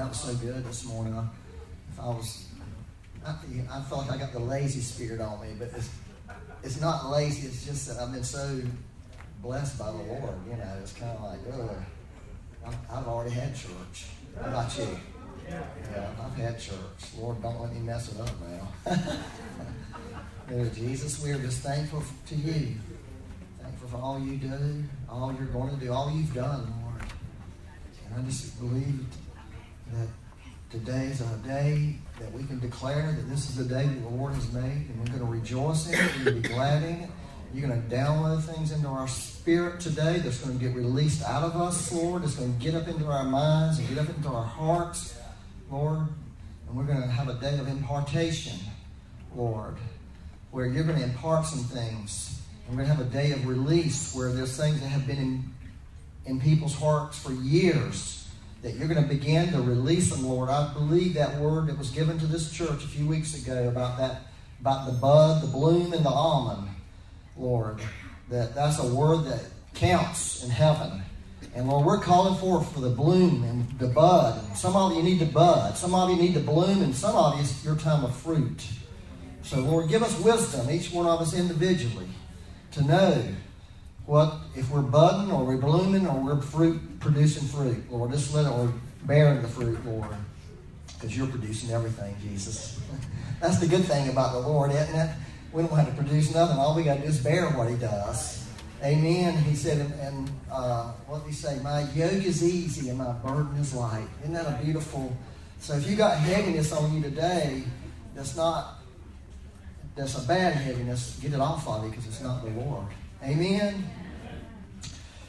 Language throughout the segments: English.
that was so good this morning. I, if I was, I, I felt like I got the lazy spirit on me, but it's, it's not lazy. It's just that I've been so blessed by the Lord. You know, it's kind of like, oh, I've already had church. How about you? Yeah, I've had church. Lord, don't let me mess it up now. Lord Jesus, we are just thankful to you. Thankful for all you do, all you're going to do, all you've done, Lord. And I just believe that today is a day that we can declare that this is the day that the Lord has made, and we're going to rejoice in it, we're going to be glad in it. You're going to download things into our spirit today that's going to get released out of us, Lord. It's going to get up into our minds and get up into our hearts, Lord. And we're going to have a day of impartation, Lord, where you're going to impart some things. And we're going to have a day of release where there's things that have been in, in people's hearts for years that you're going to begin to release them, Lord. I believe that word that was given to this church a few weeks ago about that, about the bud, the bloom, and the almond, Lord. That that's a word that counts in heaven. And Lord, we're calling forth for the bloom and the bud. And some of you need the bud, some of you need the bloom, and some of you it's your time of fruit. So Lord, give us wisdom, each one of us individually, to know what if we're budding or we're blooming or we're fruit producing fruit. Lord, just let it or bearing the fruit, Lord. Because you're producing everything, Jesus. That's the good thing about the Lord, isn't it? We don't have to produce nothing. All we got to do is bear what He does. Amen. He said, and uh, what did He say? My yoke is easy and my burden is light. Isn't that a beautiful? So if you got heaviness on you today, that's not that's a bad heaviness. Get it off of you because it's not the Lord. Amen.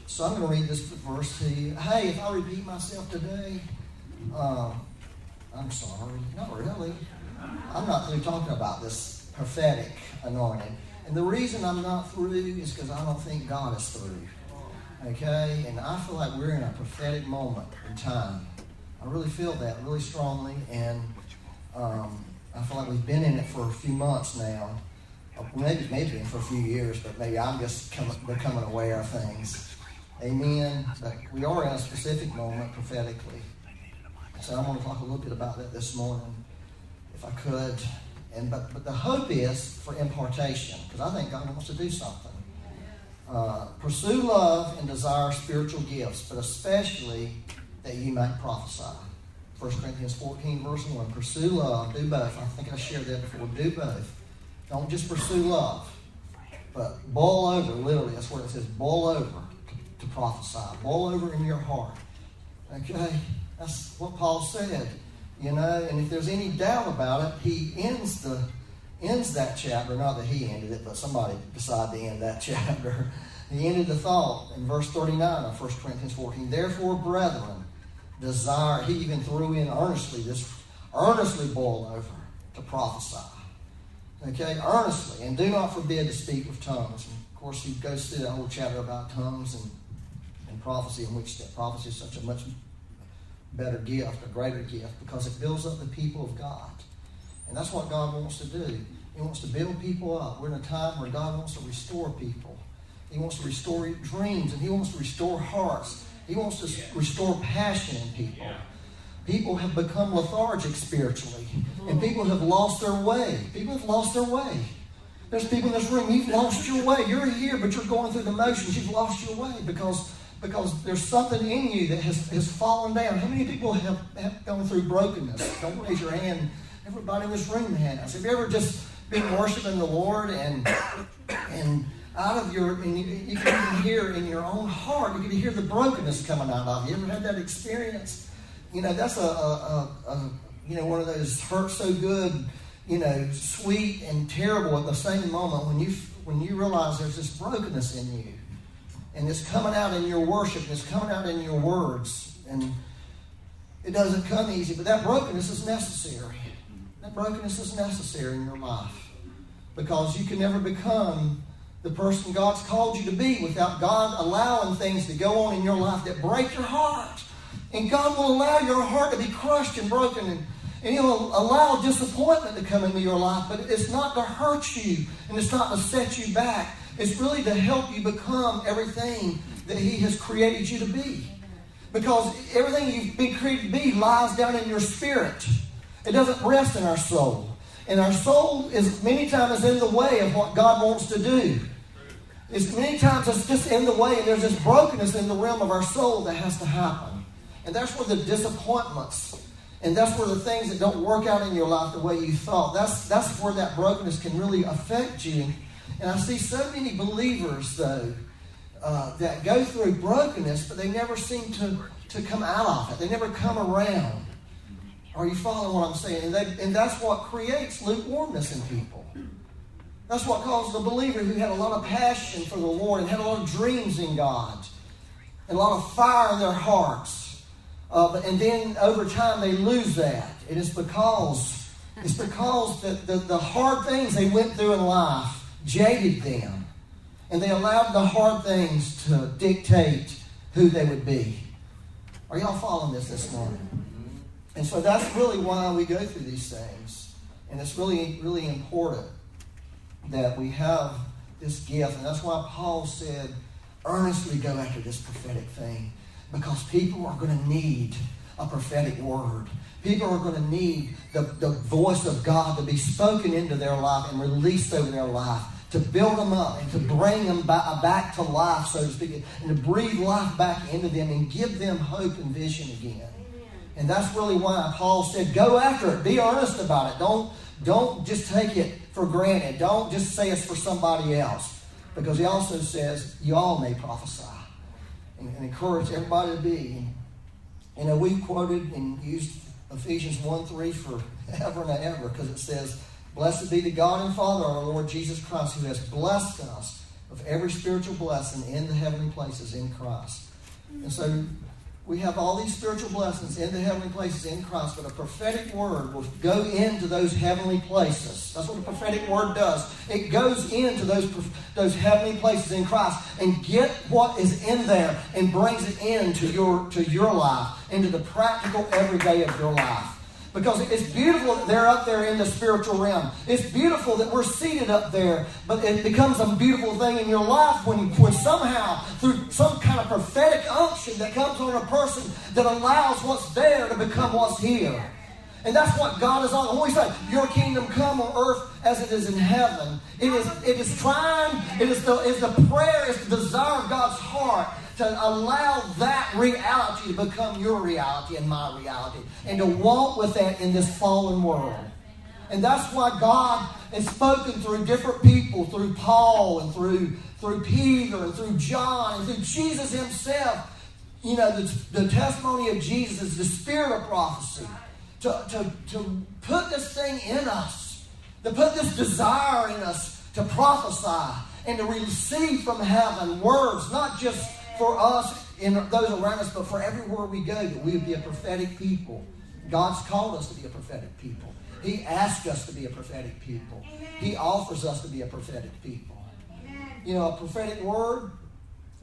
So I'm going to read this verse to you. Hey, if I repeat myself today, uh, I'm sorry. Not really. I'm not really talking about this prophetic anointing. And the reason I'm not through is because I don't think God is through. Okay? And I feel like we're in a prophetic moment in time. I really feel that really strongly. And um, I feel like we've been in it for a few months now. Maybe, maybe for a few years, but maybe I'm just coming, becoming aware of things. Amen. But we are in a specific moment prophetically. So I want to talk a little bit about that this morning, if I could. And but but the hope is for impartation, because I think God wants to do something. Uh, pursue love and desire spiritual gifts, but especially that you might prophesy. 1 Corinthians 14, verse 1. Pursue love, do both. I think I shared that before. Do both. Don't just pursue love, but boil over, literally, that's where it says boil over to, to prophesy. Boil over in your heart. Okay? That's what Paul said. You know, and if there's any doubt about it, he ends the ends that chapter. Not that he ended it, but somebody decided to end that chapter. He ended the thought in verse 39 of 1 Corinthians 14. Therefore, brethren, desire, he even threw in earnestly, this earnestly boil over to prophesy. Okay, earnestly, and do not forbid to speak with tongues. And of course, he goes through that whole chapter about tongues and, and prophecy, in which that prophecy is such a much better gift, a greater gift, because it builds up the people of God. And that's what God wants to do. He wants to build people up. We're in a time where God wants to restore people. He wants to restore dreams, and He wants to restore hearts. He wants to restore passion in people. People have become lethargic spiritually, and mm-hmm. people have lost their way. People have lost their way. There's people in this room, you've lost your way. You're here, but you're going through the motions. You've lost your way because, because there's something in you that has, has fallen down. How many people have, have gone through brokenness? Don't raise your hand. Everybody in this room has. Have you ever just been worshiping the Lord and and out of your, and you, you can even hear in your own heart, you can hear the brokenness coming out of you. You ever had that experience? You know, that's a, a, a, a you know, one of those hurt so good, you know, sweet and terrible at the same moment when you when you realize there's this brokenness in you, and it's coming out in your worship, and it's coming out in your words, and it doesn't come easy, but that brokenness is necessary. That brokenness is necessary in your life because you can never become the person God's called you to be without God allowing things to go on in your life that break your heart. And God will allow your heart to be crushed and broken, and, and He'll allow disappointment to come into your life, but it's not to hurt you and it's not to set you back. It's really to help you become everything that He has created you to be. Because everything you've been created to be lies down in your spirit. It doesn't rest in our soul. And our soul is many times in the way of what God wants to do. It's many times it's just in the way, and there's this brokenness in the realm of our soul that has to happen. And that's where the disappointments and that's where the things that don't work out in your life the way you thought, that's, that's where that brokenness can really affect you. And I see so many believers, though, uh, that go through brokenness, but they never seem to, to come out of it. They never come around. Are you following what I'm saying? And, they, and that's what creates lukewarmness in people. That's what causes the believer who had a lot of passion for the Lord and had a lot of dreams in God and a lot of fire in their hearts. Uh, and then over time they lose that. And It is because it's because the, the, the hard things they went through in life jaded them. And they allowed the hard things to dictate who they would be. Are y'all following this this morning? And so that's really why we go through these things. And it's really, really important that we have this gift. And that's why Paul said, earnestly go after this prophetic thing. Because people are going to need a prophetic word. People are going to need the, the voice of God to be spoken into their life and released over their life to build them up and to bring them back, to life, so to speak, and to breathe life back into them and give them hope and vision again. And that's really why Paul said, go after it. Be earnest about it. Don't, don't just take it for granted. Don't just say it's for somebody else. Because he also says, you all may prophesy. And, encourage everybody to be. You know, we've quoted and used Ephesians 1 3 for ever and ever because it says, Blessed be the God and Father our Lord Jesus Christ, who has blessed us with every spiritual blessing in the heavenly places in Christ. And so we have all these spiritual blessings in the heavenly places in Christ, but a prophetic word will go into those heavenly places. That's what a prophetic word does. It goes into those, those heavenly places in Christ and get what is in there and brings it into your, to your life, into the practical everyday of your life. Because it's beautiful that they're up there in the spiritual realm. It's beautiful that we're seated up there, but it becomes a beautiful thing in your life when, when somehow, through some kind of prophetic unction that comes on a person that allows what's there to become what's here. And that's what God is on. When we say, Your kingdom come on earth as it is in heaven, it is, it is trying, it is the, it's the prayer, it's the desire of God's heart to allow that reality to become your reality and my reality, and to walk with that in this fallen world. And that's why God has spoken through different people, through Paul and through, through Peter and through John and through Jesus himself. You know, the, the testimony of Jesus the spirit of prophecy. To, to, to put this thing in us, to put this desire in us to prophesy and to receive from heaven words, not just for us and those around us, but for everywhere we go, that we would be a prophetic people. God's called us to be a prophetic people. He asked us to be a prophetic people. He offers us to be a prophetic people. You know, a prophetic word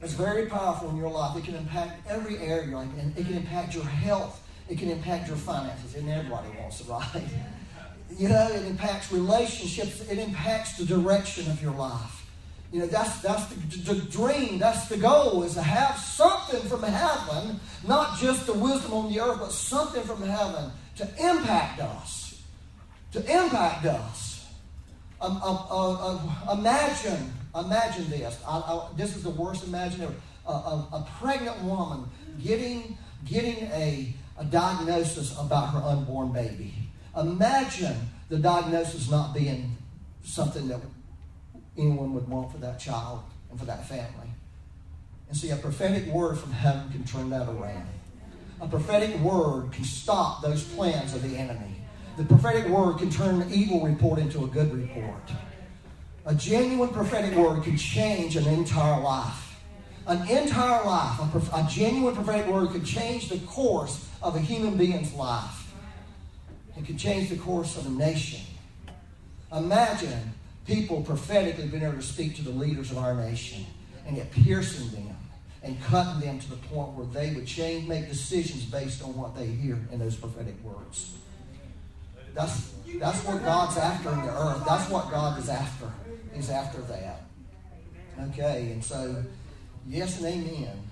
is very powerful in your life. It can impact every area of your life, and it can impact your health. It can impact your finances, and everybody wants it, right? You know, it impacts relationships. It impacts the direction of your life. You know, that's, that's the, the, dream, that's the goal, is to have something from heaven, not just the wisdom on the earth, but something from heaven to impact us. To impact us. Um, um, uh, uh, imagine, imagine this. I, I, this is the worst imagine. A, a, a, pregnant woman getting, getting a, a diagnosis about her unborn baby. Imagine the diagnosis not being something that anyone would want for that child and for that family. And see, a prophetic word from heaven can turn that around. A prophetic word can stop those plans of the enemy. The prophetic word can turn an evil report into a good report. A genuine prophetic word can change an entire life. An entire life, a, a genuine prophetic word can change the course of a human being's life. It can change the course of a nation. Imagine people prophetically been able to speak to the leaders of our nation and yet piercing them and cutting them to the point where they would change, make decisions based on what they hear in those prophetic words. That's, that's what God's after in the earth. That's what God is after. He's after that. Okay, and so, yes and amen.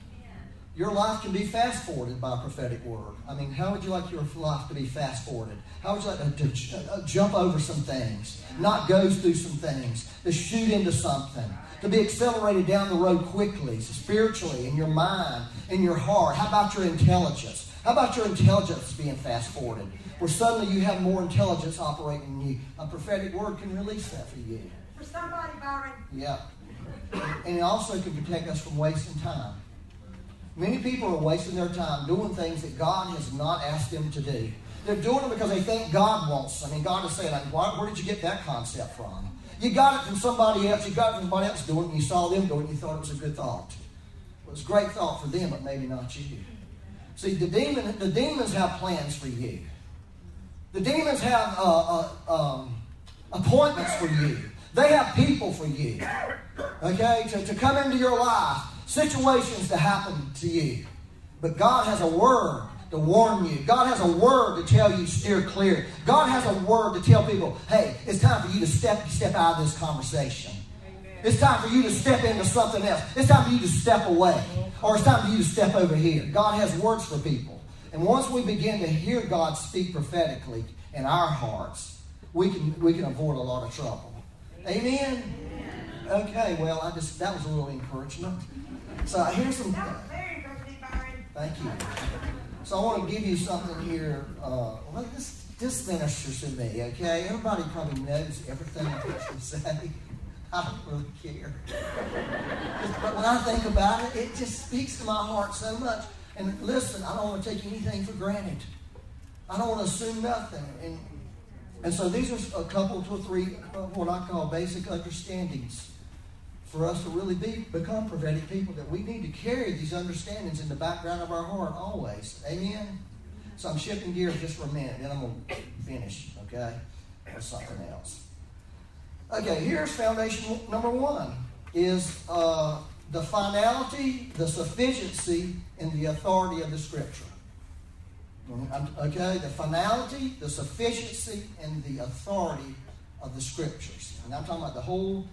Your life can be fast forwarded by a prophetic word. I mean, how would you like your life to be fast forwarded? How would you like to, to uh, jump over some things, not go through some things, to shoot into something, to be accelerated down the road quickly, spiritually, in your mind, in your heart? How about your intelligence? How about your intelligence being fast forwarded? Where suddenly you have more intelligence operating in you. A prophetic word can release that for you. For somebody, Byron. Yeah. And it also can protect us from wasting time. Many people are wasting their time doing things that God has not asked them to do. They're doing it because they think God wants. I mean, God is saying, where did you get that concept from? You got it from somebody else. You got it from somebody else doing it, and you saw them doing it, and you thought it was a good thought. It was a great thought for them, but maybe not you. See, the, demon, the demons have plans for you. The demons have uh, uh, um, appointments for you. They have people for you. Okay? To, to come into your life situations to happen to you. But God has a word to warn you. God has a word to tell you steer clear. God has a word to tell people, hey, it's time for you to step step out of this conversation. It's time for you to step into something else. It's time for you to step away. Or it's time for you to step over here. God has words for people. And once we begin to hear God speak prophetically in our hearts, we can we can avoid a lot of trouble. Amen. Okay, well, I just that was a little encouragement. So here's some. Thank you. So I want to give you something here. Uh, well, this this ministers to me. Okay, everybody probably knows everything I'm supposed to say. I don't really care. but when I think about it, it just speaks to my heart so much. And listen, I don't want to take anything for granted. I don't want to assume nothing. And and so these are a couple to three of what I call basic understandings for us to really be become prophetic people that we need to carry these understandings in the background of our heart always. Amen. So I'm shifting gears just for a minute, then I'm gonna finish, okay, with something else. Okay, here's foundation number one: is uh, the finality, the sufficiency, and the authority of the Scripture. Okay, the finality, the sufficiency, and the authority of the Scriptures. And I'm talking about the whole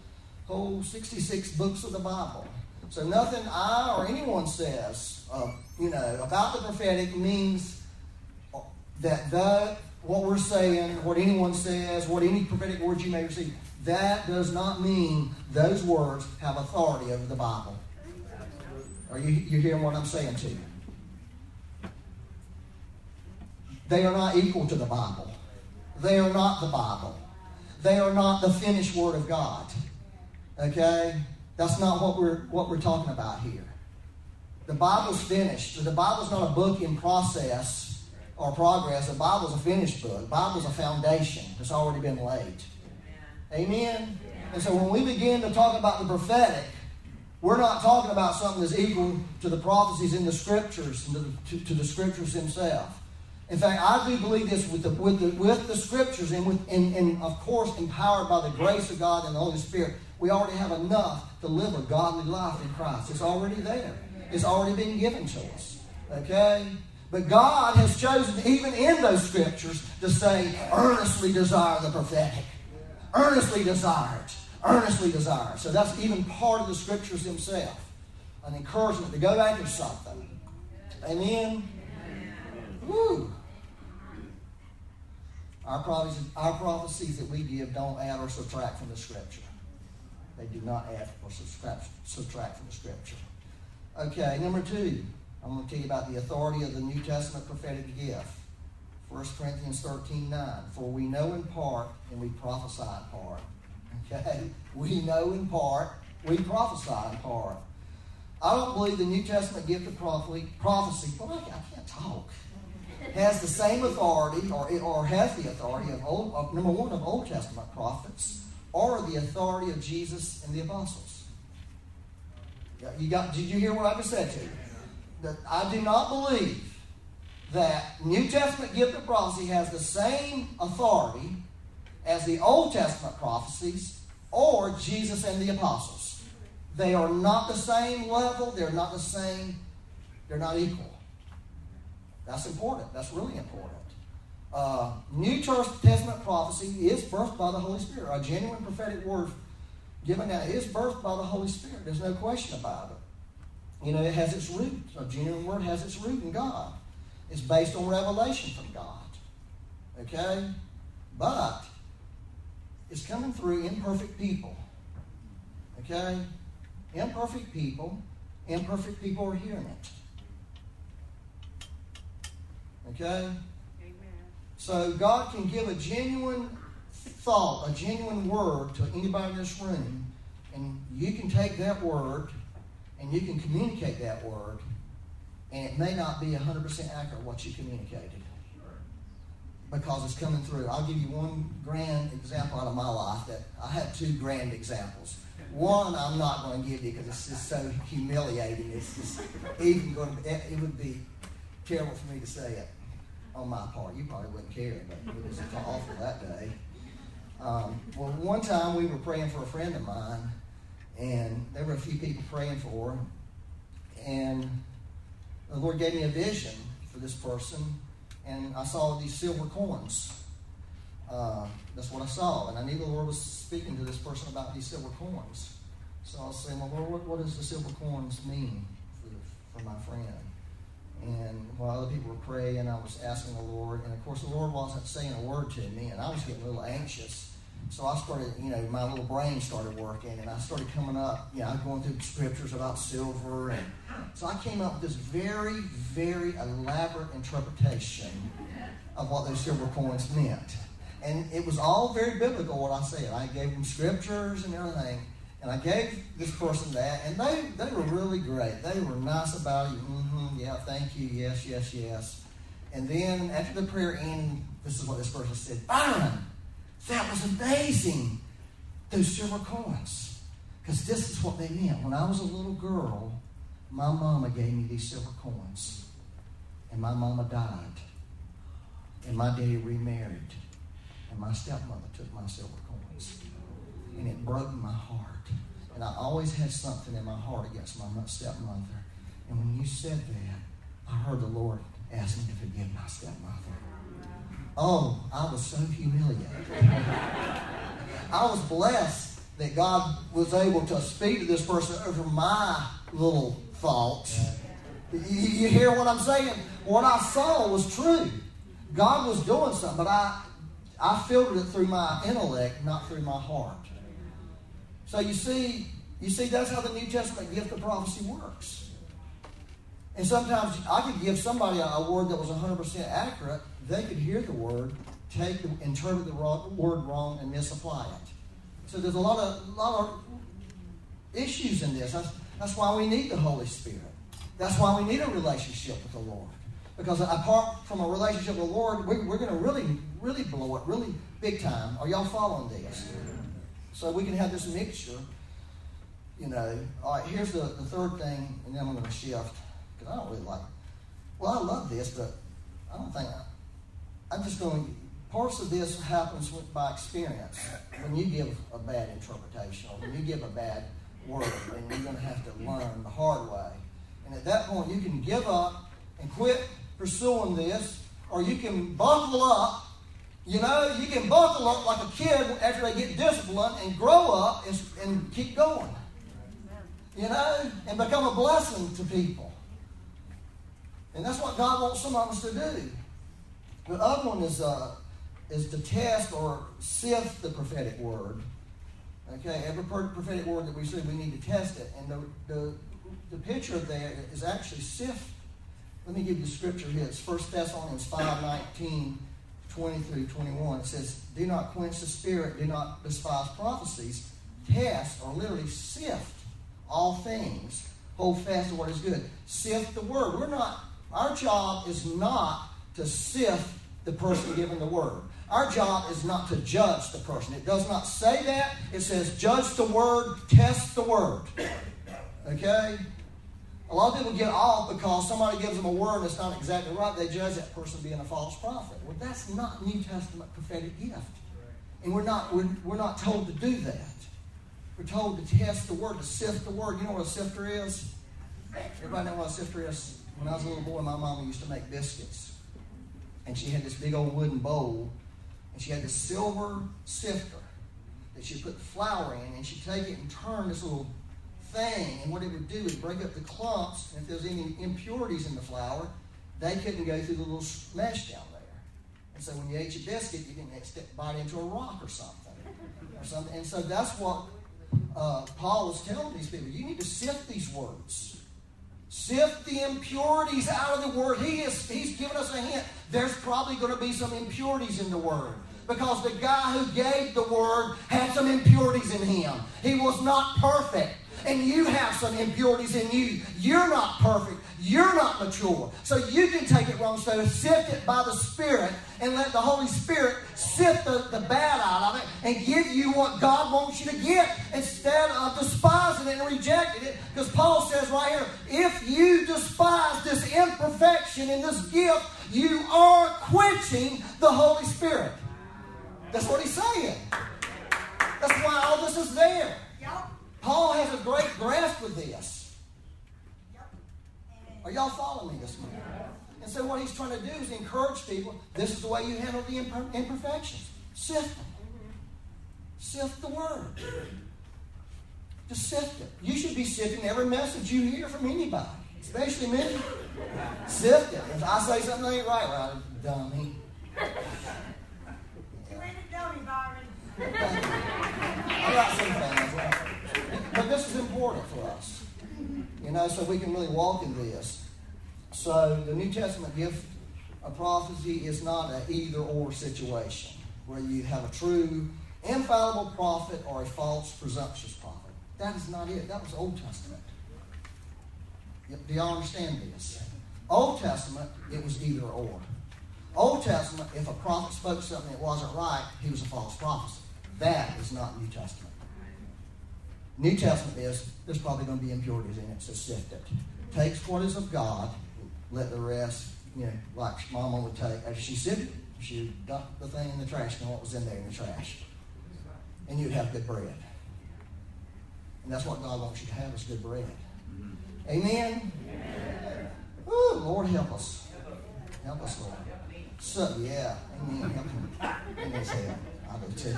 whole 66 books of the Bible. So nothing I or anyone says, uh, you know, about the prophetic means that the, what we're saying, what anyone says, what any prophetic words you may receive, that does not mean those words have authority over the Bible. Are you, you hearing what I'm saying to you? They are not equal to the Bible. They are not the Bible. They are not the finished Word of God. Okay? That's not what we're what we're talking about here. The Bible's finished. The Bible's not a book in process or progress. The Bible's a finished book. The Bible's a foundation that's already been laid. Amen? And so when we begin to talk about the prophetic, we're not talking about something that's equal to the prophecies in the scriptures and to the, to, to the scriptures himself. In fact, I do believe this with the, with the, with the scriptures and, with, and, and, of course, empowered by the grace of God and the Holy Spirit. We already have enough to live a godly life in Christ. It's already there, it's already been given to us. Okay? But God has chosen, even in those scriptures, to say, earnestly desire the prophetic. Earnestly desire it. Earnestly desire. So that's even part of the scriptures themselves. An encouragement to go after something. Amen? Woo. Our prophecies, our prophecies that we give don't add or subtract from the Scripture. They do not add or subtract, from the Scripture. Okay, number two, I'm going to tell you about the authority of the New Testament prophetic gift. 1 Corinthians 13 9. For we know in part and we prophesy in part. Okay? We know in part, we prophesy in part. I don't believe the New Testament gift of prophecy, prophecy boy, I can't talk has the same authority or, or has the authority of, old, of number one of Old Testament prophets or the authority of Jesus and the apostles. You got, did you hear what I just said to you? That I do not believe that New Testament gift of prophecy has the same authority as the Old Testament prophecies or Jesus and the apostles. They are not the same level, they're not the same, they're not equal. That's important. That's really important. Uh, New Testament prophecy is birthed by the Holy Spirit. A genuine prophetic word given out is birthed by the Holy Spirit. There's no question about it. You know, it has its root. A genuine word has its root in God. It's based on revelation from God. Okay? But it's coming through imperfect people. Okay? Imperfect people. Imperfect people are hearing it. Okay? So God can give a genuine thought, a genuine word to anybody in this room, and you can take that word and you can communicate that word, and it may not be 100% accurate what you communicated because it's coming through. I'll give you one grand example out of my life that I have two grand examples. One I'm not going to give you because it's just so humiliating. It's just even going to, it would be terrible for me to say it on my part. You probably wouldn't care, but it was awful that day. Um, well, one time we were praying for a friend of mine, and there were a few people praying for her, and the Lord gave me a vision for this person, and I saw these silver coins. Uh, that's what I saw, and I knew the Lord was speaking to this person about these silver coins. So I was saying, "Well, Lord, what, what does the silver coins mean for, for my friend?" And while other people were praying, I was asking the Lord, and of course, the Lord wasn't saying a word to me, and I was getting a little anxious. So I started, you know, my little brain started working, and I started coming up, you know, I going through scriptures about silver, and so I came up with this very, very elaborate interpretation of what those silver coins meant. And it was all very biblical, what I said. I gave them scriptures and everything. And I gave this person that, and they, they were really great. They were nice about it. Mm-hmm, yeah, thank you. Yes, yes, yes. And then after the prayer ended, this is what this person said Byron, that was amazing. Those silver coins. Because this is what they meant. When I was a little girl, my mama gave me these silver coins. And my mama died. And my daddy remarried. And my stepmother took my silver coins. And it broke my heart. And I always had something in my heart against my stepmother. And when you said that, I heard the Lord ask me to forgive my stepmother. Oh, I was so humiliated. I was blessed that God was able to speak to this person over my little thoughts. You hear what I'm saying? What I saw was true. God was doing something, but I, I filtered it through my intellect, not through my heart. So you see, you see, that's how the New Testament gift of prophecy works. And sometimes I could give somebody a word that was 100% accurate. They could hear the word, take the, interpret the wrong, word wrong, and misapply it. So there's a lot of, lot of issues in this. That's, that's why we need the Holy Spirit. That's why we need a relationship with the Lord. Because apart from a relationship with the Lord, we, are going to really, really blow it, really big time. Are y'all following this? So we can have this mixture, you know. All right, here's the, the third thing, and then I'm going to shift because I don't really like. Well, I love this, but I don't think I, I'm just going. Parts of this happens with, by experience. When you give a bad interpretation, or when you give a bad word, and you're going to have to learn the hard way. And at that point, you can give up and quit pursuing this, or you can buckle up you know, you can buckle up like a kid after they get disciplined and grow up and, and keep going. You know, and become a blessing to people. And that's what God wants some of us to do. The other one is, uh, is to test or sift the prophetic word. Okay, every prophetic word that we see, we need to test it. And the, the, the picture there is actually sift. Let me give you the scripture here. It's 1 Thessalonians 5 19 20 through 21. It says, Do not quench the spirit, do not despise prophecies. Test, or literally sift, all things. Hold fast to what is good. Sift the word. We're not, our job is not to sift the person given the word. Our job is not to judge the person. It does not say that. It says, judge the word, test the word. Okay? A lot of people get off because somebody gives them a word that's not exactly right. They judge that person being a false prophet. Well, that's not New Testament prophetic gift. And we're not, we're, we're not told to do that. We're told to test the word, to sift the word. You know what a sifter is? Everybody know what a sifter is? When I was a little boy, my mama used to make biscuits. And she had this big old wooden bowl. And she had this silver sifter that she put the flour in. And she'd take it and turn this little thing. And what it would do is break up the clumps. And if there's any impurities in the flour, they couldn't go through the little mesh down there. And so when you ate your biscuit, you didn't bite into a rock or something. Or something. And so that's what uh, Paul was telling these people. You need to sift these words. Sift the impurities out of the word. He is, he's given us a hint. There's probably going to be some impurities in the word because the guy who gave the word had some impurities in him. He was not perfect. And you have some impurities in you. You're not perfect. You're not mature. So you can take it wrong. So sift it by the Spirit and let the Holy Spirit sift the, the bad out of it and give you what God wants you to get instead of despising it and rejecting it. Because Paul says right here, if you despise this imperfection in this gift, you are quenching the Holy Spirit. That's what he's saying. That's why all this is there. Paul has a great grasp with this. Are y'all following me this morning? And so what he's trying to do is encourage people. This is the way you handle the imperfections. Sift them. Mm-hmm. Sift the word. Just sift it. You should be sifting every message you hear from anybody, especially me. Sift it. If I say something ain't right, well, dummy. You ain't a dummy, Byron. I got some things, but this is important for us, you know, so we can really walk in this. So the New Testament gift of prophecy is not an either or situation where you have a true, infallible prophet or a false, presumptuous prophet. That is not it. That was Old Testament. Do y'all understand this? Old Testament, it was either or. Old Testament, if a prophet spoke something that wasn't right, he was a false prophet. That is not New Testament. New Testament is there's probably going to be impurities in it, so sift it. Takes what is of God, let the rest, you know, like Mama would take. If she sifted, she dumped the thing in the trash and what was in there in the trash, and you'd have good bread. And that's what God wants you to have is good bread. Amen. Amen. Ooh, Lord help us. Help us, Lord. So yeah, amen. Help him in his head. I do too.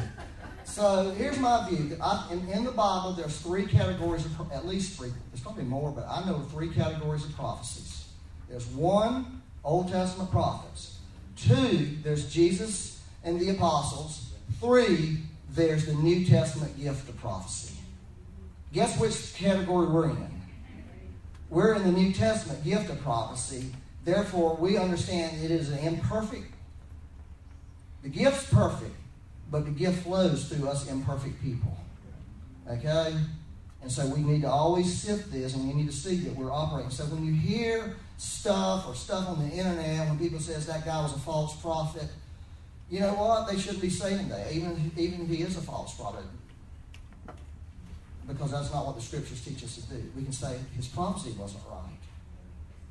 So here's my view. I, in, in, the Bible, there's three categories, of, at least three. There's probably more, but I know three categories of prophecies. There's one, Old Testament prophets. Two, there's Jesus and the apostles. Three, there's the New Testament gift of prophecy. Guess which category we're in? We're in the New Testament gift of prophecy. Therefore, we understand it is an imperfect. The gift's perfect, but the gift flows through us imperfect people. Okay? And so we need to always sift this and we need to see that we're operating. So when you hear stuff or stuff on the internet, when people says that guy was a false prophet, you know what? They shouldn't be saying that, even, even if he is a false prophet. Because that's not what the scriptures teach us to do. We can say his prophecy wasn't right.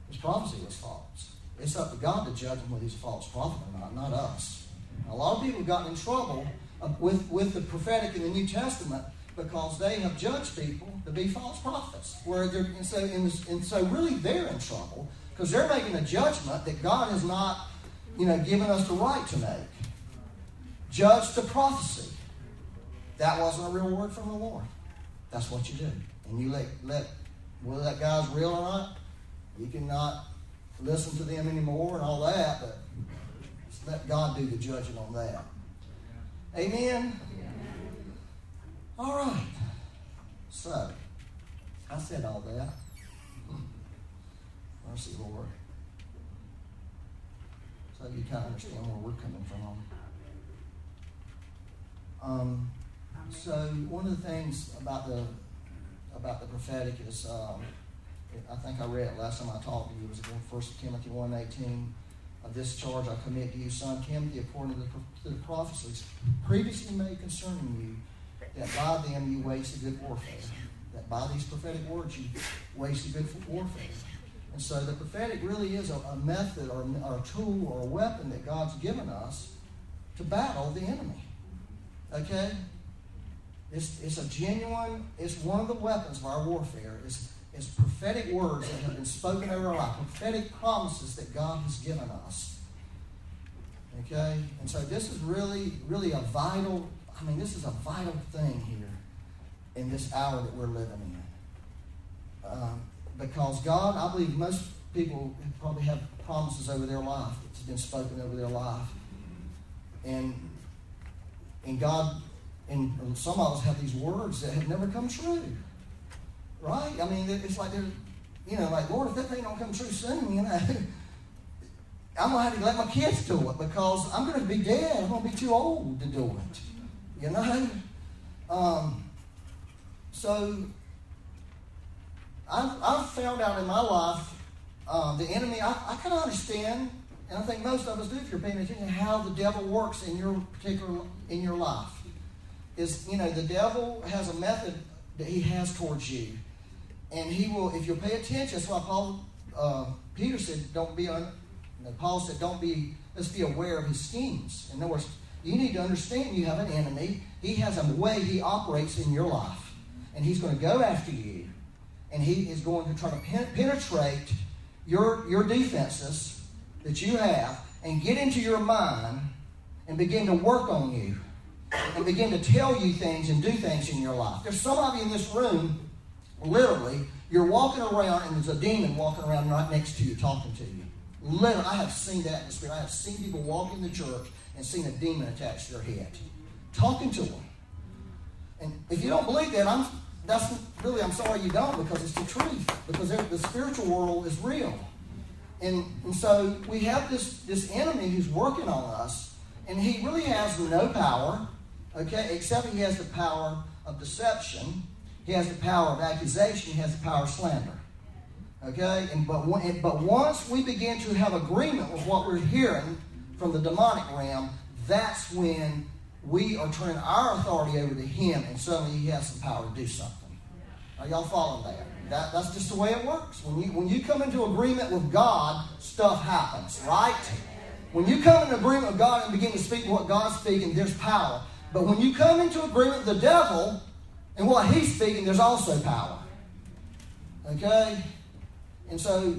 His prophecy was false. It's up to God to judge him whether he's a false prophet or not, not us. A lot of people have gotten in trouble uh, with, with the prophetic in the New Testament because they have judged people to be false prophets. Where they're, and, so, and, and so really they're in trouble because they're making a judgment that God has not you know, given us the right to make. Judge the prophecy. That wasn't a real word from the Lord. That's what you do. And you let, let whether that guy's real or not, you cannot listen to them anymore and all that, but let God do the judging on that. Amen? All right. So, I said all that. Mercy, Lord. So you kind of understand where we're coming from. Um, so one of the things about the about the prophetic is, um, I think I read last time I talked to you it was in First Timothy one eighteen of this charge I commit to you, son Timothy, according to the, to the prophecies previously made concerning you, that by them you wage a good warfare. That by these prophetic words you wage a good warfare. And so the prophetic really is a, a method or, or, a tool or a weapon that God's given us to battle the enemy. Okay? It's, it's a genuine, it's one of the weapons of our warfare. It's, is prophetic words that have been spoken over our life, prophetic promises that God has given us. Okay? And so this is really, really a vital, I mean, this is a vital thing here in this hour that we're living in. Um, because God, I believe most people probably have promises over their life that's been spoken over their life. And and God, and some of us have these words that have never come true. Right? I mean, it's like you know, like, Lord, if that thing don't come true soon, you know, I'm going to have to let my kids do it because I'm going to be dead. I'm going to be too old to do it. You know? Um, so I've, I've found out in my life um, the enemy, I, I kind of understand, and I think most of us do if you're paying attention, how the devil works in your particular, in your life. Is, you know, the devil has a method that he has towards you. And he will, if you pay attention, that's why Paul, uh, Peter said, don't be, un, Paul said, don't be, let's be aware of his schemes. In other words, you need to understand you have an enemy. He has a way he operates in your life. And he's going to go after you. And he is going to try to pen- penetrate your, your defenses that you have and get into your mind and begin to work on you and begin to tell you things and do things in your life. There's somebody in this room, literally, you're walking around and there's a demon walking around right next to you talking to you. Literally, I have seen that in the spirit. I have seen people walk in the church and seen a demon attached to their head, talking to them. And if you don't believe that, I'm that's really, I'm sorry you don't because it's the truth. Because the spiritual world is real. And, and so we have this, this enemy who's working on us, and he really has no power, okay, except he has the power of deception. He has the power of accusation. He has the power of slander. Okay? And, but, but once we begin to have agreement with what we're hearing from the demonic realm, that's when we are turning our authority over to Him, and suddenly He has some power to do something. Are y'all following that? that? That's just the way it works. When you when you come into agreement with God, stuff happens, right? When you come into agreement with God and begin to speak what God's speaking, there's power. But when you come into agreement with the devil and what he's speaking, there's also power. Okay? And so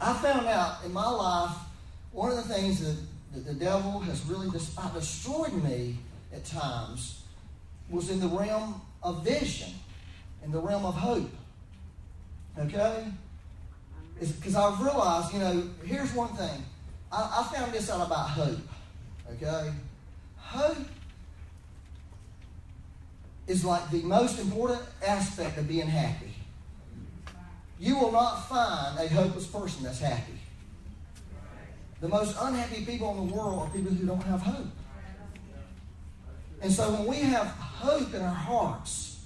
I found out in my life, one of the things that that the devil has really uh, destroyed me at times was in the realm of vision, in the realm of hope. Okay? Because I've realized, you know, here's one thing. I, I found this out about hope. Okay? Hope is like the most important aspect of being happy. You will not find a hopeless person that's happy. The most unhappy people in the world are people who don't have hope. And so when we have hope in our hearts,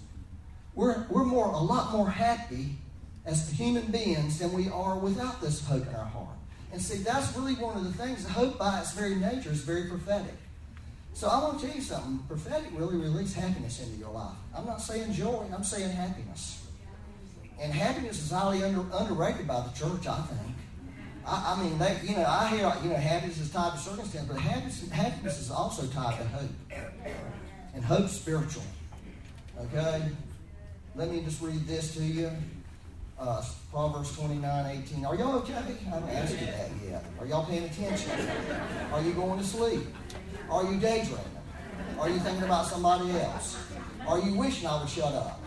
we're, we're more a lot more happy as human beings than we are without this hope in our heart. And see, that's really one of the things. Hope by its very nature is very prophetic. So I want to tell you something. Prophetic really releases happiness into your life. I'm not saying joy, I'm saying happiness. And happiness is highly under, underrated by the church, I think. I, I mean, they, you know, I hear, you know, happiness is tied to circumstance, but happiness, happiness is also tied to hope. And hope's spiritual. Okay? Let me just read this to you. Uh, Proverbs 29, 18. Are y'all okay? I haven't asked you that yet. Are y'all paying attention? Are you going to sleep? Are you daydreaming? Are you thinking about somebody else? Are you wishing I would shut up?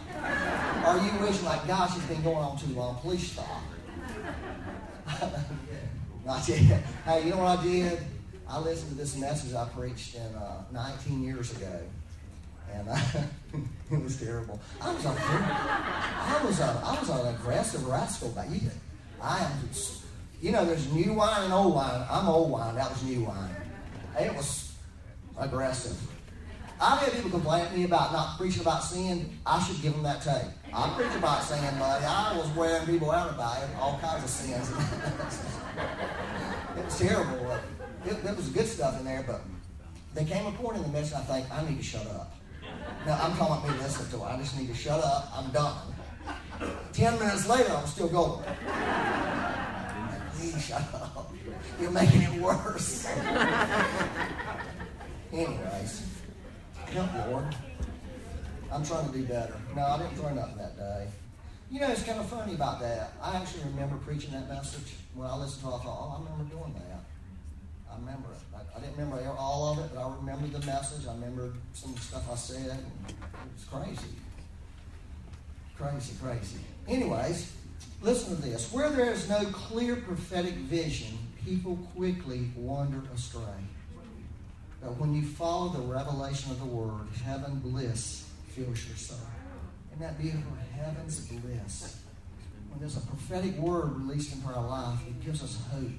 Are you wishing like, gosh, it's been going on too long? Please stop. Not yet. Hey, you know what I did? I listened to this message I preached in uh, 19 years ago, and uh, it was terrible. I was a, I was a, I was an aggressive rascal back then. I am, you know, there's new wine and old wine. I'm old wine. That was new wine. It was aggressive. I've had people complain to me about not preaching about sin. I should give them that tape. I preach about sin, buddy. I was wearing people out about it, all kinds of sins. it was terrible. It, it, was good stuff in there, but there came a point in the message I think, I need to shut up. Now, I'm talking about me listening to it. I just need to shut up. I'm done. Ten minutes later, I'm still going. Please shut up. You're making it worse. Anyways, help Lord. I'm trying to do better. No, I didn't throw nothing that day. You know, it's kind of funny about that. I actually remember preaching that message. When I listened to it, I thought, oh, I remember doing that. I remember it. I, I didn't remember all of it, but I remember the message. I remember some of the stuff I said. It was crazy. Crazy, crazy. Anyways, listen to this. Where there is no clear prophetic vision, people quickly wander astray. But when you follow the revelation of the word, heaven bliss fills your soul. Isn't that beautiful? Heaven's bliss. When there's a prophetic word released into our life, it gives us hope.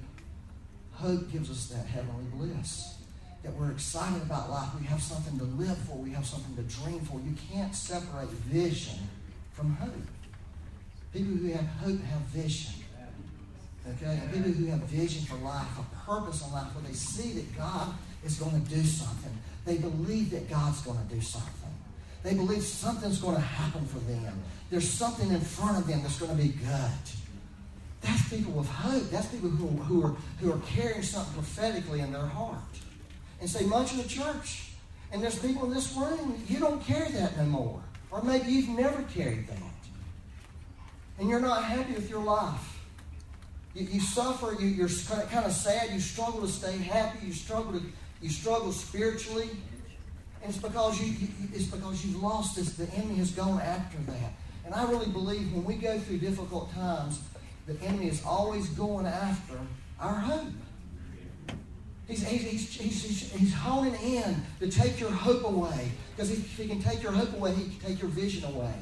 Hope gives us that heavenly bliss. That we're excited about life. We have something to live for. We have something to dream for. You can't separate vision from hope. People who have hope have vision. Okay? And people who have vision for life, a purpose in life, where they see that God is going to do something. They believe that God's going to do something. They believe something's going to happen for them. There's something in front of them that's going to be good. That's people with hope. That's people who, who, are, who are carrying something prophetically in their heart. And say, much of the church, and there's people in this room, you don't carry that no more. Or maybe you've never carried that. And you're not happy with your life. You, you suffer, you, you're kind of sad, you struggle to stay happy, you struggle to you struggle spiritually. And it's because you, it's because you've lost this. The enemy has gone after that. And I really believe when we go through difficult times, the enemy is always going after our hope. He's, he's, he's, he's, he's honing in to take your hope away. Because if he can take your hope away, he can take your vision away.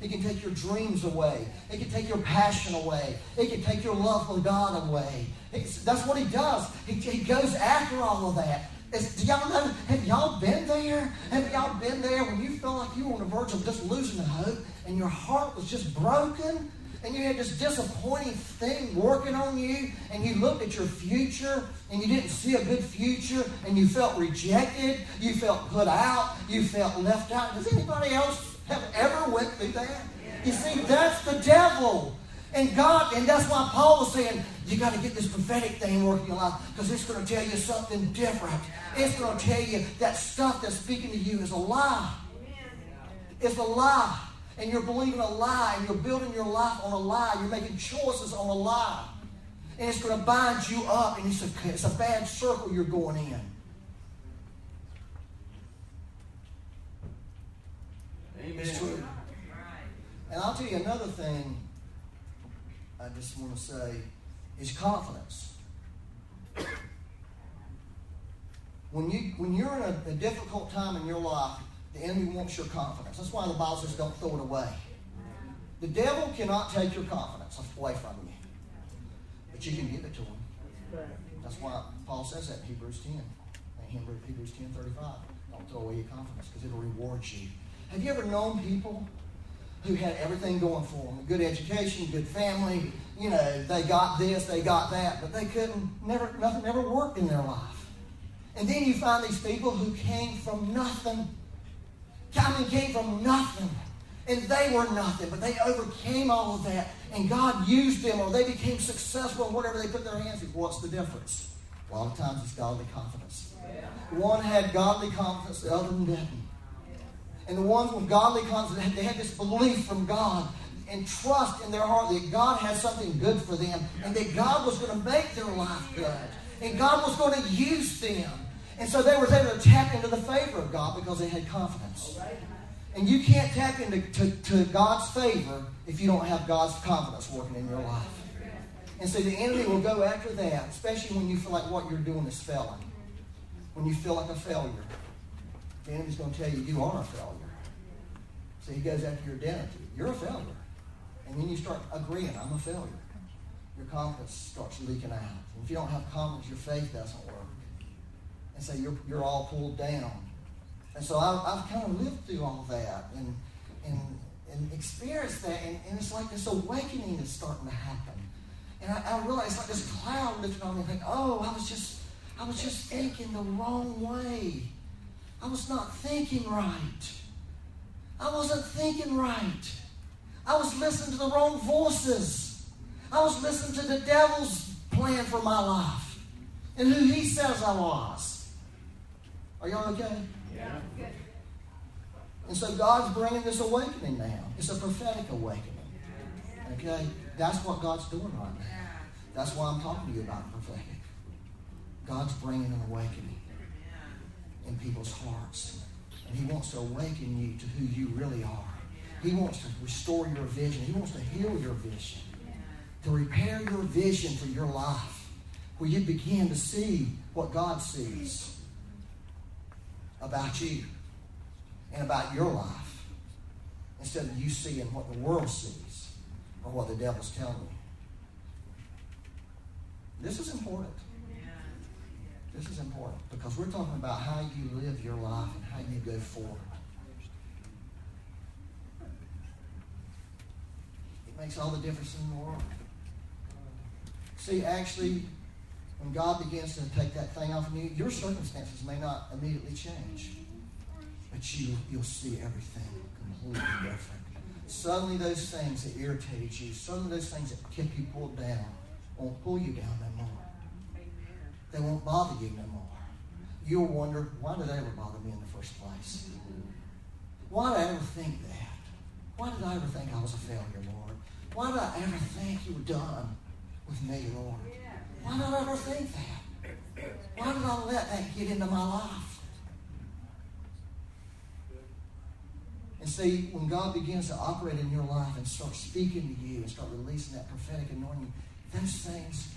He can take your dreams away. He can take your passion away. He can take your love for God away. It's, that's what he does. He, he goes after all of that. It's, do y'all know? Have y'all been there? Have y'all been there when you felt like you were on the verge of just losing the hope and your heart was just broken? and you had this disappointing thing working on you, and you looked at your future and you didn't see a good future, and you felt rejected, you felt put out, you felt left out. Does anybody else have ever went through that? You see, that's the devil. And God, and that's why Paul was saying, you got to get this prophetic thing working in your life because it's going to tell you something different. It's going to tell you that stuff that's speaking to you is a lie. It's a lie and you're believing a lie and you're building your life on a lie. You're making choices on a lie. And it's going to bind you up and it's a, it's a bad circle you're going in. Amen. And I'll tell you another thing I just want to say is confidence. When, you, when you're in a, a difficult time in your life, the enemy wants your confidence. That's why the Bible says don't throw it away. The devil cannot take your confidence away from you, but you can give it to him. That's why Paul says that in Hebrews 10. In Hebrews 10 35. Don't throw away your confidence because it'll reward you. Have you ever known people who had everything going for them? A good education, good family, you know, they got this, they got that, but they couldn't, never, nothing ever worked in their life. And then you find these people who came from nothing Calvin came from nothing. And they were nothing, but they overcame all of that. And God used them, or they became successful in whatever they put their hands to. What's the difference? A lot of times it's godly confidence. One had godly confidence, the other didn't. And the ones with godly confidence, they had this belief from God and trust in their heart that God had something good for them and that God was going to make their life good. And God was going to use them. And so they were able to tap into the favor of God because they had confidence. And you can't tap into to, to God's favor if you don't have God's confidence working in your life. And so the enemy will go after that, especially when you feel like what you're doing is failing. When you feel like a failure. The enemy's going to tell you you are a failure. So he goes after your identity. You're a failure. And then you start agreeing, I'm a failure. Your confidence starts leaking out. And if you don't have confidence, your faith doesn't work and so you're, you're all pulled down. And so I, I've kind of lived through all that and, and, and experienced that. And, and it's like this awakening is starting to happen. And I, I realized like this cloud lifted on me think, oh, I was just I was just thinking the wrong way. I was not thinking right. I wasn't thinking right. I was listening to the wrong voices. I was listening to the devil's plan for my life and who he says I was. Are y'all okay? Yeah. And so God's bringing this awakening now. It's a prophetic awakening. Okay? That's what God's doing right now. That's why I'm talking to you about prophetic. God's bringing an awakening in people's hearts. And He wants to awaken you to who you really are. He wants to restore your vision. He wants to heal your vision, to repair your vision for your life, where you begin to see what God sees about you and about your life instead of you seeing what the world sees or what the devil's telling you. This is important. This is important because we're talking about how you live your life and how you go forward. It makes all the difference in the world. See, actually, when God begins to take that thing off of you, your circumstances may not immediately change, but you, you'll see everything completely different. Suddenly, those things that irritated you, suddenly those things that kept you pulled down, won't pull you down no more. They won't bother you no more. You'll wonder, why did they ever bother me in the first place? Why did I ever think that? Why did I ever think I was a failure, Lord? Why did I ever think you were done with me, Lord? Why did I ever think that? Why did I let that get into my life? And see, when God begins to operate in your life and start speaking to you and start releasing that prophetic anointing, those things,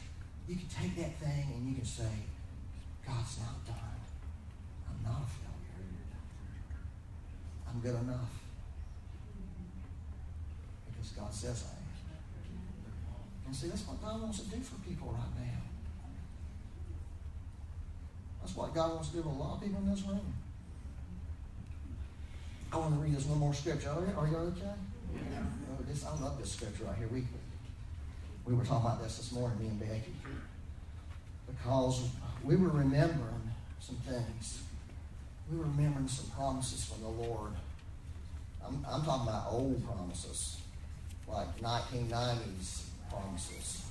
you can take that thing and you can say, God's not done. I'm not a failure. I'm good enough. Because God says I am. And see, that's what God wants to do for people right now. That's what God wants to do with a lot of people in this room. I want to read this one more scripture. Are you, are you okay? Yeah. Oh, this, I love this scripture right here. We, we were talking about this this morning, me and Becky, because we were remembering some things. We were remembering some promises from the Lord. I'm, I'm talking about old promises, like 1990s promises.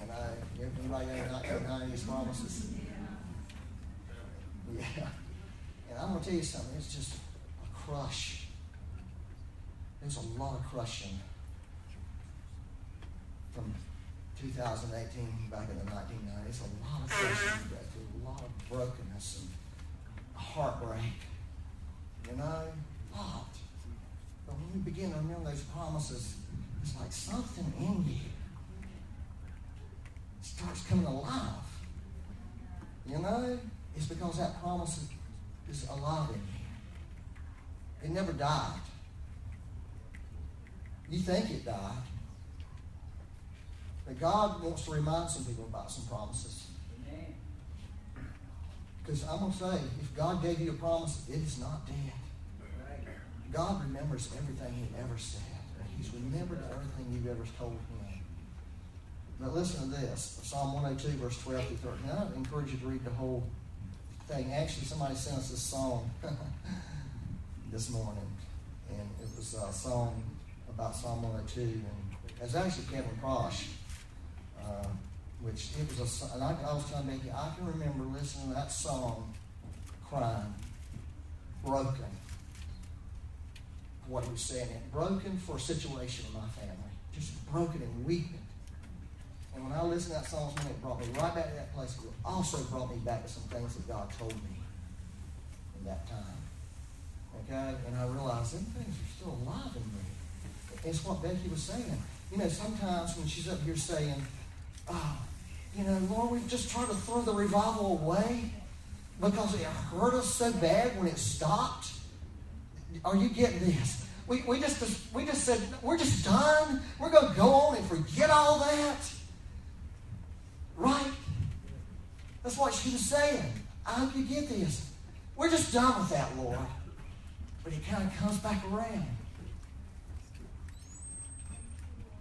You know, anybody got 1990s promises? Yeah. And I'm going to tell you something. It's just a crush. There's a lot of crushing from 2018 back in the 1990s. A lot of uh-huh. to go through, a lot of brokenness and heartbreak. You know, a lot. But when you begin to remember those promises, it's like something in you starts coming alive. You know, it's because that promise is alive in you. It never died. You think it died. But God wants to remind some people about some promises. Because I'm going to say, if God gave you a promise, it is not dead. God remembers everything He ever said. He's remembered everything you've ever told Him. But listen to this Psalm 102, verse 12 through 13. I encourage you to read the whole thing. Actually, somebody sent us this song this morning, and it was a song about Psalm 102. And it's actually Kevin Prosch, uh, which it was a. And I, I was telling Becky, I can remember listening to that song, crying, broken. What he was saying, it broken for a situation in my family, just broken and weeping and when I listened to that song it brought me right back to that place. It also brought me back to some things that God told me in that time. Okay? And I realized some things are still alive in me. It's what Becky was saying. You know, sometimes when she's up here saying, oh, you know, Lord, we've just tried to throw the revival away because it hurt us so bad when it stopped. Are you getting this? We, we just we just said we're just done. We're going to go on and forget all that. Right? That's what she was saying. I hope you get this. We're just done with that, Lord. But it kind of comes back around.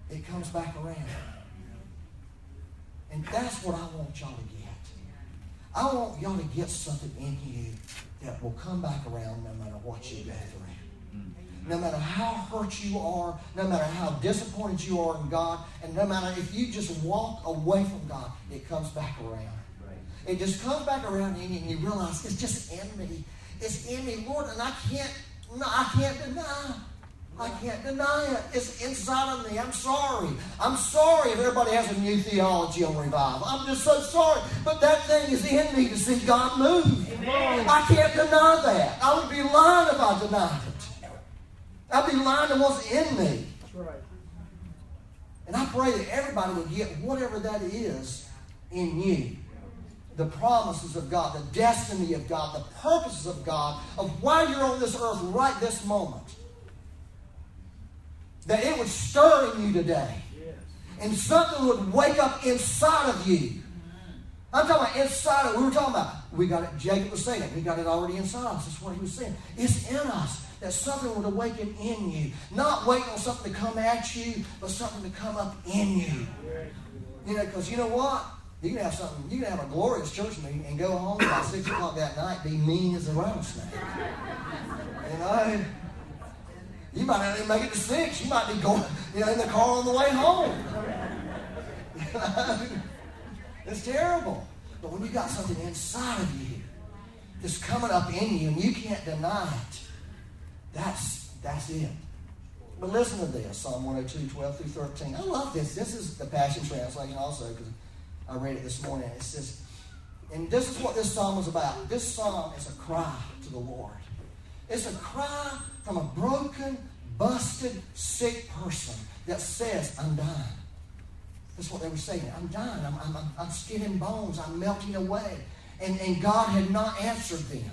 It comes back around. And that's what I want y'all to get. I want y'all to get something in you that will come back around no matter what you go through mm-hmm. no matter how hurt you are, no matter how disappointed you are in God, and no matter if you just walk away from God, it comes back around. It just comes back around in you, and you realize it's just in me. It's in me, Lord, and I can't, no, I can't deny. I can't deny it. It's inside of me. I'm sorry. I'm sorry if everybody has a new theology on revival. I'm just so sorry. But that thing is in me to see God move. Amen. I can't deny that. I would be lying if I denied it. I'd be lying to what's in me. That's right. And I pray that everybody will get whatever that is in you. The promises of God, the destiny of God, the purposes of God, of why you're on this earth right this moment. That it would stir in you today. Yes. And something would wake up inside of you. I'm talking about inside of We were talking about, we got it, Jacob was saying it, we got it already inside us. That's what he was saying. It's in us that something would awaken in you. Not waiting on something to come at you, but something to come up in you. You know, because you know what? You can have something, you can have a glorious church meeting and go home by 6 o'clock that night, be mean as a rattlesnake. You know? You might not even make it to 6. You might be going, you know, in the car on the way home. It's terrible. But when you got something inside of you that's coming up in you and you can't deny it, that's, that's it. But listen to this Psalm 102, 12 through 13. I love this. This is the Passion Translation also because I read it this morning. It says, and this is what this psalm is about. This psalm is a cry to the Lord. It's a cry from a broken, busted, sick person that says, I'm dying. That's what they were saying. I'm dying. I'm, I'm, I'm skin and bones. I'm melting away. And, and God had not answered them.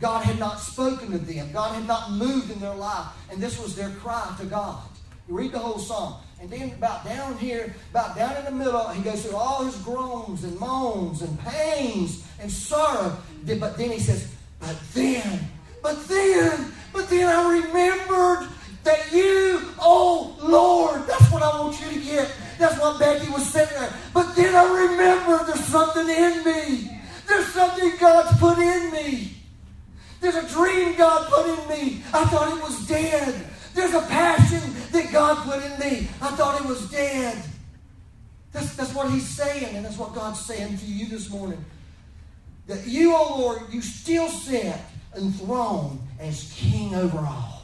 God had not spoken to them. God had not moved in their life. And this was their cry to God. You read the whole psalm. And then about down here, about down in the middle, he goes through all his groans and moans and pains and sorrow. But then he says, but then, but then, but then I remembered that you, oh Lord, that's what I want you to get. That's what Becky was there. But then I remembered there's something in me. There's something God's put in me. There's a dream God put in me. I thought it was dead. There's a passion that God put in me. I thought it was dead. That's, that's what he's saying, and that's what God's saying to you this morning. That you, oh Lord, you still sit enthroned as king over all.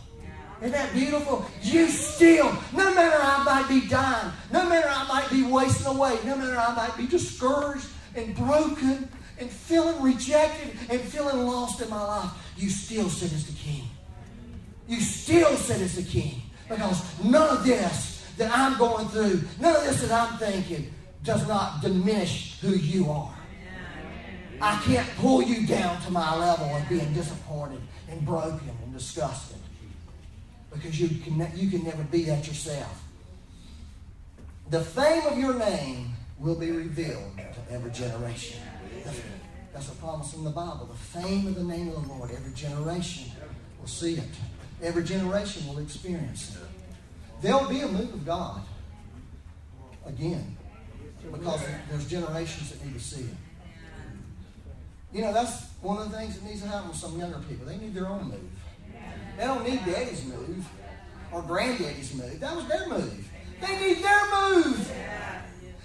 Isn't that beautiful? You still, no matter I might be dying, no matter I might be wasting away, no matter I might be discouraged and broken and feeling rejected and feeling lost in my life, you still sit as the king. You still sit as the king. Because none of this that I'm going through, none of this that I'm thinking, does not diminish who you are. I can't pull you down to my level of being disappointed and broken and disgusted because you can, you can never be that yourself. The fame of your name will be revealed to every generation. That's, a promise in the Bible. The fame of the name of the Lord, every generation will see it. Every generation will experience it. There'll be a move of God again because there's generations that need to see it. You know, that's one of the things that needs to happen with some younger people. They need their own move. They don't need daddy's move or granddaddy's move. That was their move. They need their move.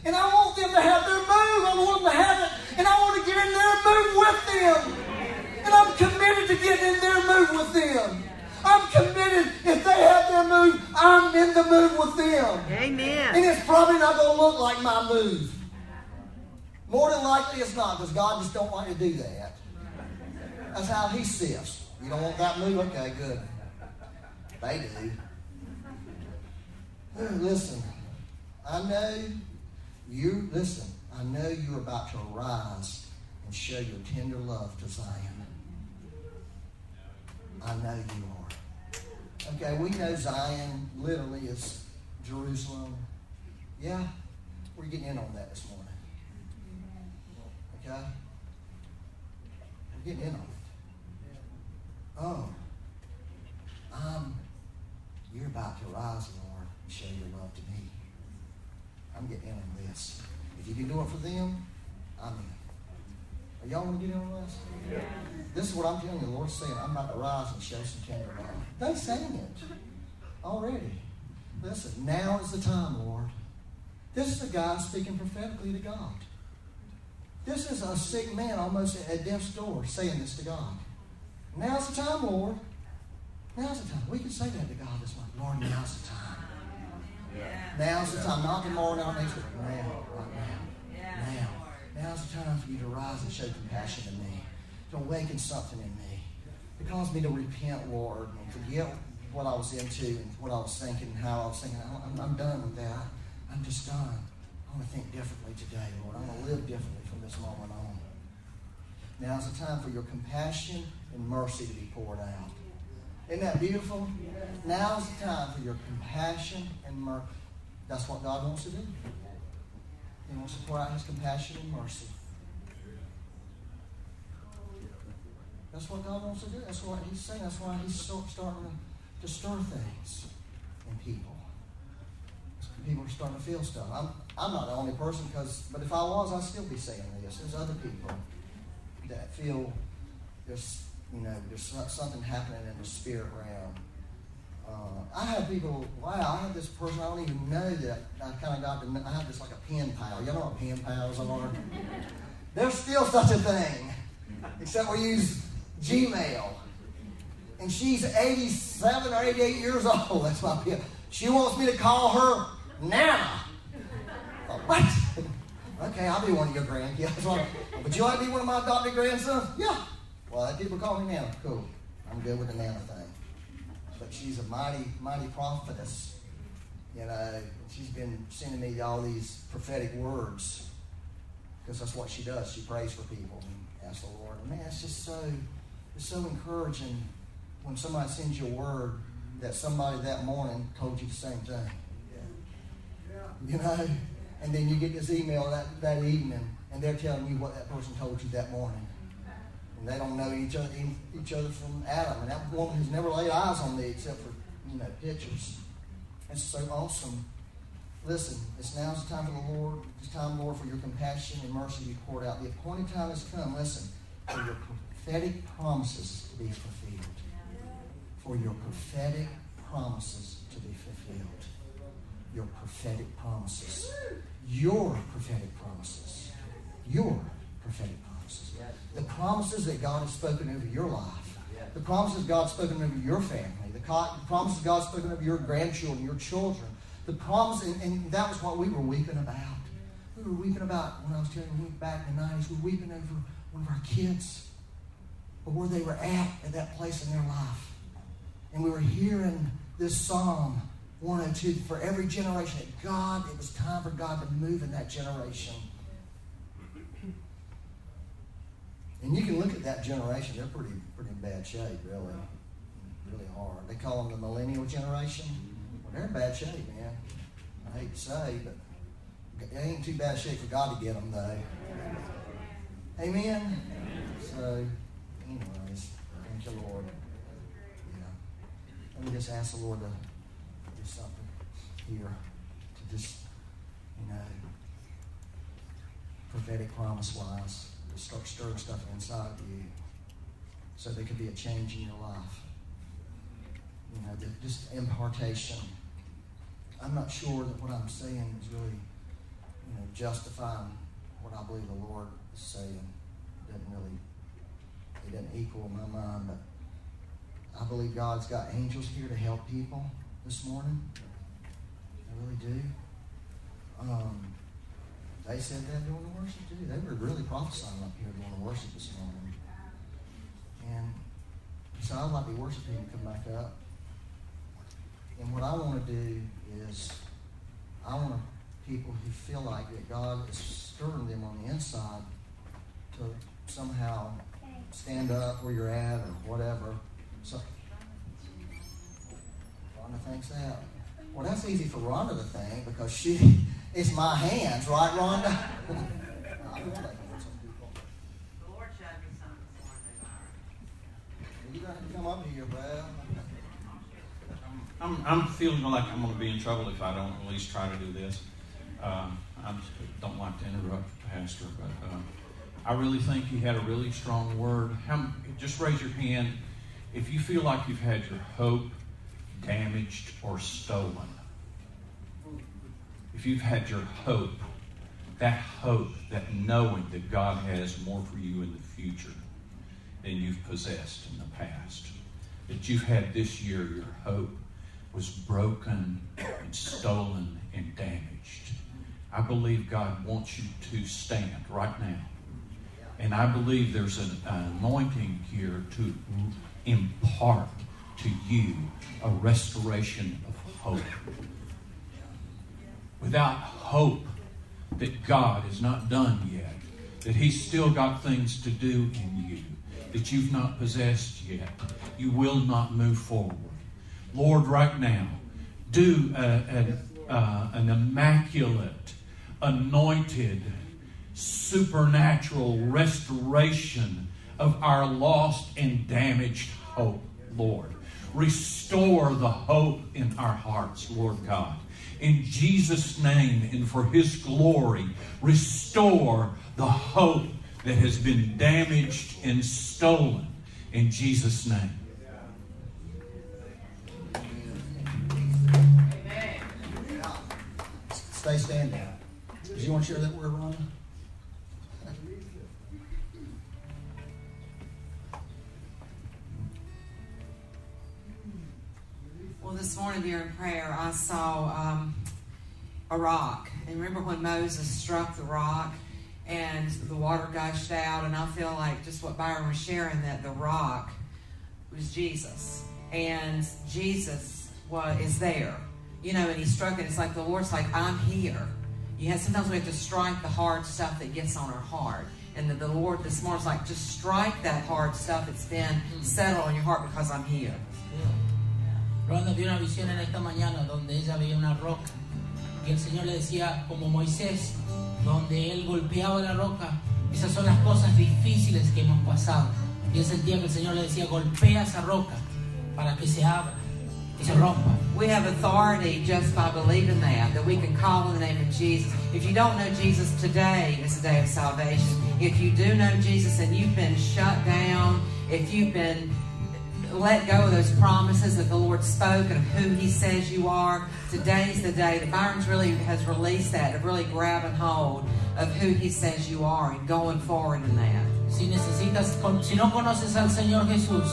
And I want them to have their move. I want them to have it. And I want to get in their move with them. And I'm committed to getting in their move with them. I'm committed. If they have their move, I'm in the move with them. Amen. And it's probably not going to look like my move. More than likely it's not, because God just don't want you to do that. That's how He sifts. You don't want that move? Okay, good. They do. Listen, I know you, listen, I know you're about to arise and show your tender love to Zion. I know you are. Okay, we know Zion literally is Jerusalem. Yeah, we're getting in on that this morning. We're getting in on it. Oh, um, you're about to rise, Lord, and show your love to me. I'm getting in on this. If you can do it for them, I'm in. Are y'all want to get in on this? Yeah. This is what I'm telling you. The Lord's saying, I'm about to rise and show some tender love. They saying it already. Listen, now is the time, Lord. This is a guy speaking prophetically to God. This is a sick man almost at death's door saying this to God. Now's the time, Lord. Now's the time. We can say that to God this morning. Lord, now's the time. Now's the time. Not tomorrow, not next week. Now, right now. Now. Now's the time for you to rise and show compassion to me. To awaken something in me. To cause me to repent, Lord, and forget what I was into and what I was thinking and how I was thinking. I'm, I'm done with that. I'm just done. I want to think differently today, Lord. I want to live differently from this moment on. Now is the time for your compassion and mercy to be poured out. Isn't that beautiful? Now is the time for your compassion and mercy. That's what God wants to do. He wants to pour out His compassion and mercy. That's what God wants to do. That's what He's saying. That's why He's starting to, to stir things in people. People are starting to feel stuff. I'm, I'm not the only person, because but if I was, I'd still be saying this. There's other people that feel there's you know there's something happening in the spirit realm. Uh, I have people. Wow, I have this person I don't even know that I kind of got to. Know. I have this like a pen pal. You know what pen pals are? There's still such a thing, except we use Gmail. And she's 87 or 88 years old. That's my pen. She wants me to call her Nana. What? okay, I'll be one of your grandkids. Would you like to be one of my adopted grandsons? Yeah. Well, that people call me Nana. Cool. I'm good with the Nana thing. But she's a mighty, mighty prophetess. You know, she's been sending me all these prophetic words because that's what she does. She prays for people and asks the Lord. Man, it's just so, it's so encouraging when somebody sends you a word that somebody that morning told you the same thing. Yeah. You know, and then you get this email that, that evening, and they're telling you what that person told you that morning. And they don't know each other, each other from Adam. And that woman has never laid eyes on me except for, you know, pictures. It's so awesome. Listen, it's now the time for the Lord. It's time, Lord, for your compassion and mercy to be poured out. The appointed time has come, listen, for your prophetic promises to be fulfilled. For your prophetic promises to be fulfilled. Your prophetic promises. Your prophetic promises. Your prophetic promises. The promises that God has spoken over your life. The promises God has spoken over your family. The promises God has spoken over your grandchildren, your children. The promise, and, and that was what we were weeping about. We were weeping about, when I was telling you back in the 90s, we were weeping over one of our kids, or where they were at at that place in their life. And we were hearing this psalm 102 for every generation that God, it was time for God to move in that generation. And you can look at that generation, they're pretty pretty in bad shape, really. Really hard. They call them the millennial generation. Well, they're in bad shape, man. I hate to say, but it ain't too bad shape for God to get them, though. Amen? So, anyways, thank you, Lord. Yeah. Let me just ask the Lord to here to just, you know, prophetic promise wise start stirring stuff inside of you so there could be a change in your life. You know, just impartation. I'm not sure that what I'm saying is really, you know, justifying what I believe the Lord is saying. It doesn't really, it doesn't equal my mind, but I believe God's got angels here to help people this morning. Really do. Um, they said that during the worship too. They were really prophesying up here during the worship this morning. And so I'd like the worship team to come back up. And what I want to do is I want people who feel like that God is stirring them on the inside to somehow stand up where you're at or whatever. So Rhonda thinks that. Well, that's easy for Rhonda to think because she it's my hands, right, Rhonda? You got to come up here, bro. I'm, I'm feeling like I'm going to be in trouble if I don't at least try to do this. Uh, I don't like to interrupt pastor, but uh, I really think he had a really strong word. How, just raise your hand if you feel like you've had your hope damaged or stolen if you've had your hope, that hope, that knowing that God has more for you in the future than you've possessed in the past, that you've had this year, your hope was broken and stolen and damaged. I believe God wants you to stand right now. And I believe there's an anointing here to impart to you a restoration of hope. Without hope that God is not done yet, that He's still got things to do in you that you've not possessed yet, you will not move forward. Lord, right now, do a, a, an immaculate, anointed, supernatural restoration of our lost and damaged hope, Lord. Restore the hope in our hearts, Lord God. In Jesus' name and for His glory, restore the hope that has been damaged and stolen. In Jesus' name. Stay standing. Do you want to share that word, Ronnie? Well, this morning during prayer, I saw um, a rock. And remember when Moses struck the rock and the water gushed out? And I feel like just what Byron was sharing that the rock was Jesus. And Jesus was, is there. You know, and he struck it. It's like the Lord's like, I'm here. You have, sometimes we have to strike the hard stuff that gets on our heart. And the, the Lord this morning's like, just strike that hard stuff that's been settled on your heart because I'm here. Ronda vio una visión en esta mañana donde ella veía una roca y el Señor le decía, como Moisés, donde él golpeaba la roca, esas son las cosas difíciles que hemos pasado. Y él sentía que el Señor le decía, golpea esa roca para que se abra, que se rompa. We have authority just by believing that, that we can call in the name of Jesus. If you don't know Jesus today, it's a day of salvation. If you do know Jesus and you've been shut down, if you've been let go of those promises that the Lord spoke and of who He says you are, today's the day that Byron's really has released that, of really grabbing hold of who He says you are and going forward in that. Si necesitas, si no conoces al Señor Jesús,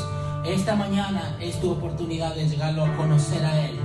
esta mañana es tu oportunidad de llegarlo a conocer a Él.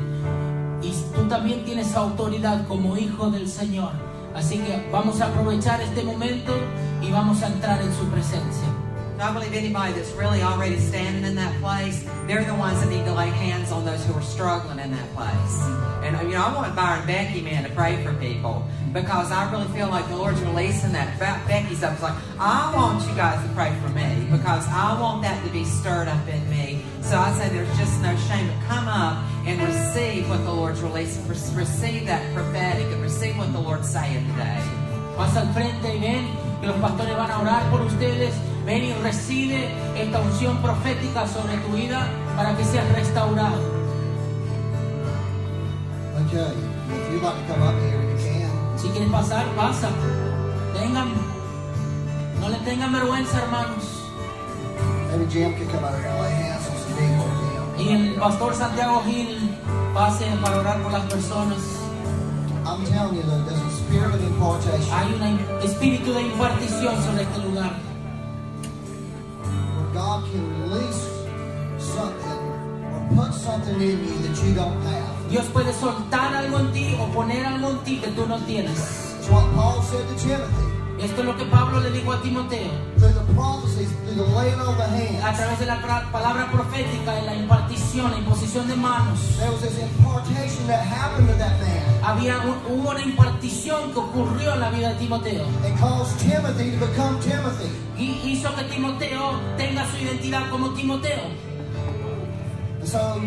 Y tú también tienes autoridad como hijo del Señor. Así que vamos a aprovechar este momento y vamos a entrar en su presencia. I believe anybody that's really already standing in that place, they're the ones that need to lay hands on those who are struggling in that place. And you know, I want Byron Becky, man, to pray for people because I really feel like the Lord's releasing that. Be- Becky's up, it's like I want you guys to pray for me because I want that to be stirred up in me. So I say there's just no shame, but come up and receive what the Lord's releasing. Receive that prophetic and receive what the Lord's saying today. Al frente que los pastores van a orar por ustedes. Ven y recibe esta unción profética sobre tu vida para que seas restaurado. Okay. If you'd like to come up here, you can. Si quieres pasar, pasa. Tengan, no le tengan vergüenza, hermanos. Maybe Jim could come over here and lay hands on some people. Y el pastor Santiago Gil pase para orar por las personas. I'm telling you, that there's a spirit of impartation Hay un espíritu de impartición sobre este lugar. God can release something or put something in you that you don't have. Dios puede soltar algo en ti o poner algo en ti que tú no tienes. It's what Paul said to Timothy. Esto es lo que Pablo le dijo a Timoteo. A través de la palabra profética, en la impartición, la imposición de manos. there was this impartation that happened to that man. Había hubo una impartición que ocurrió en la vida de Timoteo. Y hizo que Timoteo tenga su identidad como Timoteo. So,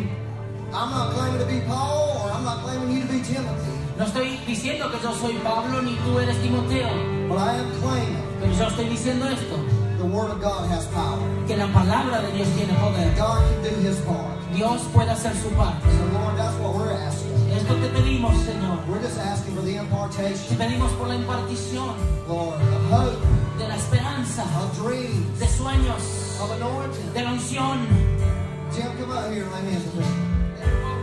I'm not claiming to be Paul, or I'm not claiming you to be Timothy, No estoy diciendo que yo soy Pablo ni tú eres Timoteo. but I am claiming Pero yo estoy diciendo esto, the Word of God has power. que la palabra de Dios tiene poder. God can do His part. Dios puede hacer su parte. So, Lord, that's what we're asking. Esto te pedimos, Señor. We're just asking for the Te impartation, pedimos por la impartición Lord, of hope, de la esperanza, of dreams, de sueños, of anointing. de la unción. Jim, come out here and lay hands on me.